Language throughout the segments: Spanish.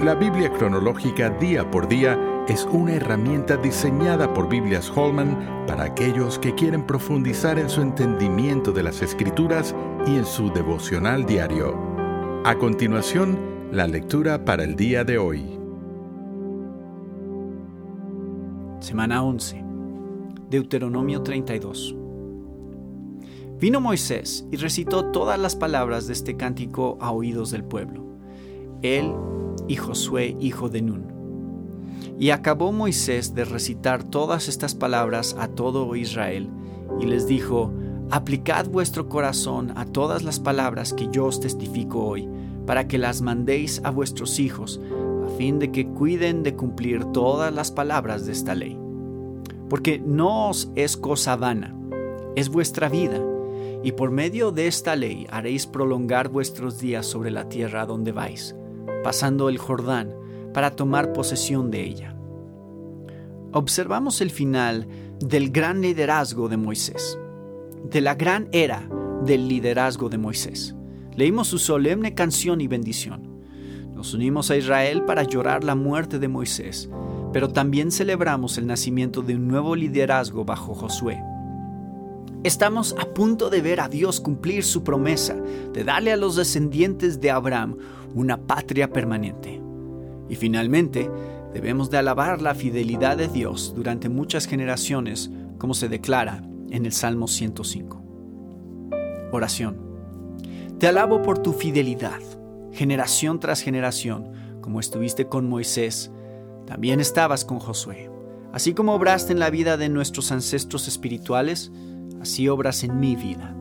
La Biblia cronológica día por día es una herramienta diseñada por Biblias Holman para aquellos que quieren profundizar en su entendimiento de las Escrituras y en su devocional diario. A continuación, la lectura para el día de hoy. Semana 11. Deuteronomio 32. Vino Moisés y recitó todas las palabras de este cántico a oídos del pueblo. Él y Josué, hijo de Nun. Y acabó Moisés de recitar todas estas palabras a todo Israel, y les dijo, Aplicad vuestro corazón a todas las palabras que yo os testifico hoy, para que las mandéis a vuestros hijos, a fin de que cuiden de cumplir todas las palabras de esta ley. Porque no os es cosa vana, es vuestra vida, y por medio de esta ley haréis prolongar vuestros días sobre la tierra donde vais pasando el Jordán para tomar posesión de ella. Observamos el final del gran liderazgo de Moisés, de la gran era del liderazgo de Moisés. Leímos su solemne canción y bendición. Nos unimos a Israel para llorar la muerte de Moisés, pero también celebramos el nacimiento de un nuevo liderazgo bajo Josué. Estamos a punto de ver a Dios cumplir su promesa de darle a los descendientes de Abraham una patria permanente. Y finalmente, debemos de alabar la fidelidad de Dios durante muchas generaciones, como se declara en el Salmo 105. Oración. Te alabo por tu fidelidad, generación tras generación, como estuviste con Moisés, también estabas con Josué. Así como obraste en la vida de nuestros ancestros espirituales, así obras en mi vida.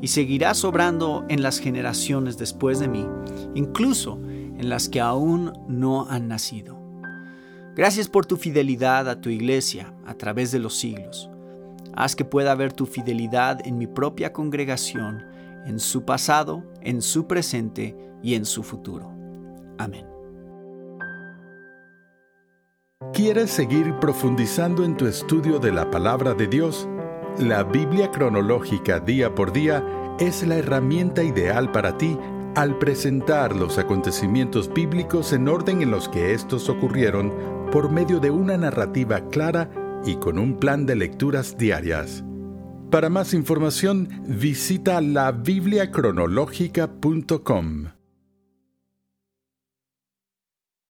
Y seguirás obrando en las generaciones después de mí, incluso en las que aún no han nacido. Gracias por tu fidelidad a tu iglesia a través de los siglos. Haz que pueda ver tu fidelidad en mi propia congregación, en su pasado, en su presente y en su futuro. Amén. ¿Quieres seguir profundizando en tu estudio de la palabra de Dios? La Biblia cronológica día por día es la herramienta ideal para ti al presentar los acontecimientos bíblicos en orden en los que estos ocurrieron por medio de una narrativa clara y con un plan de lecturas diarias. Para más información, visita labibliacronológica.com.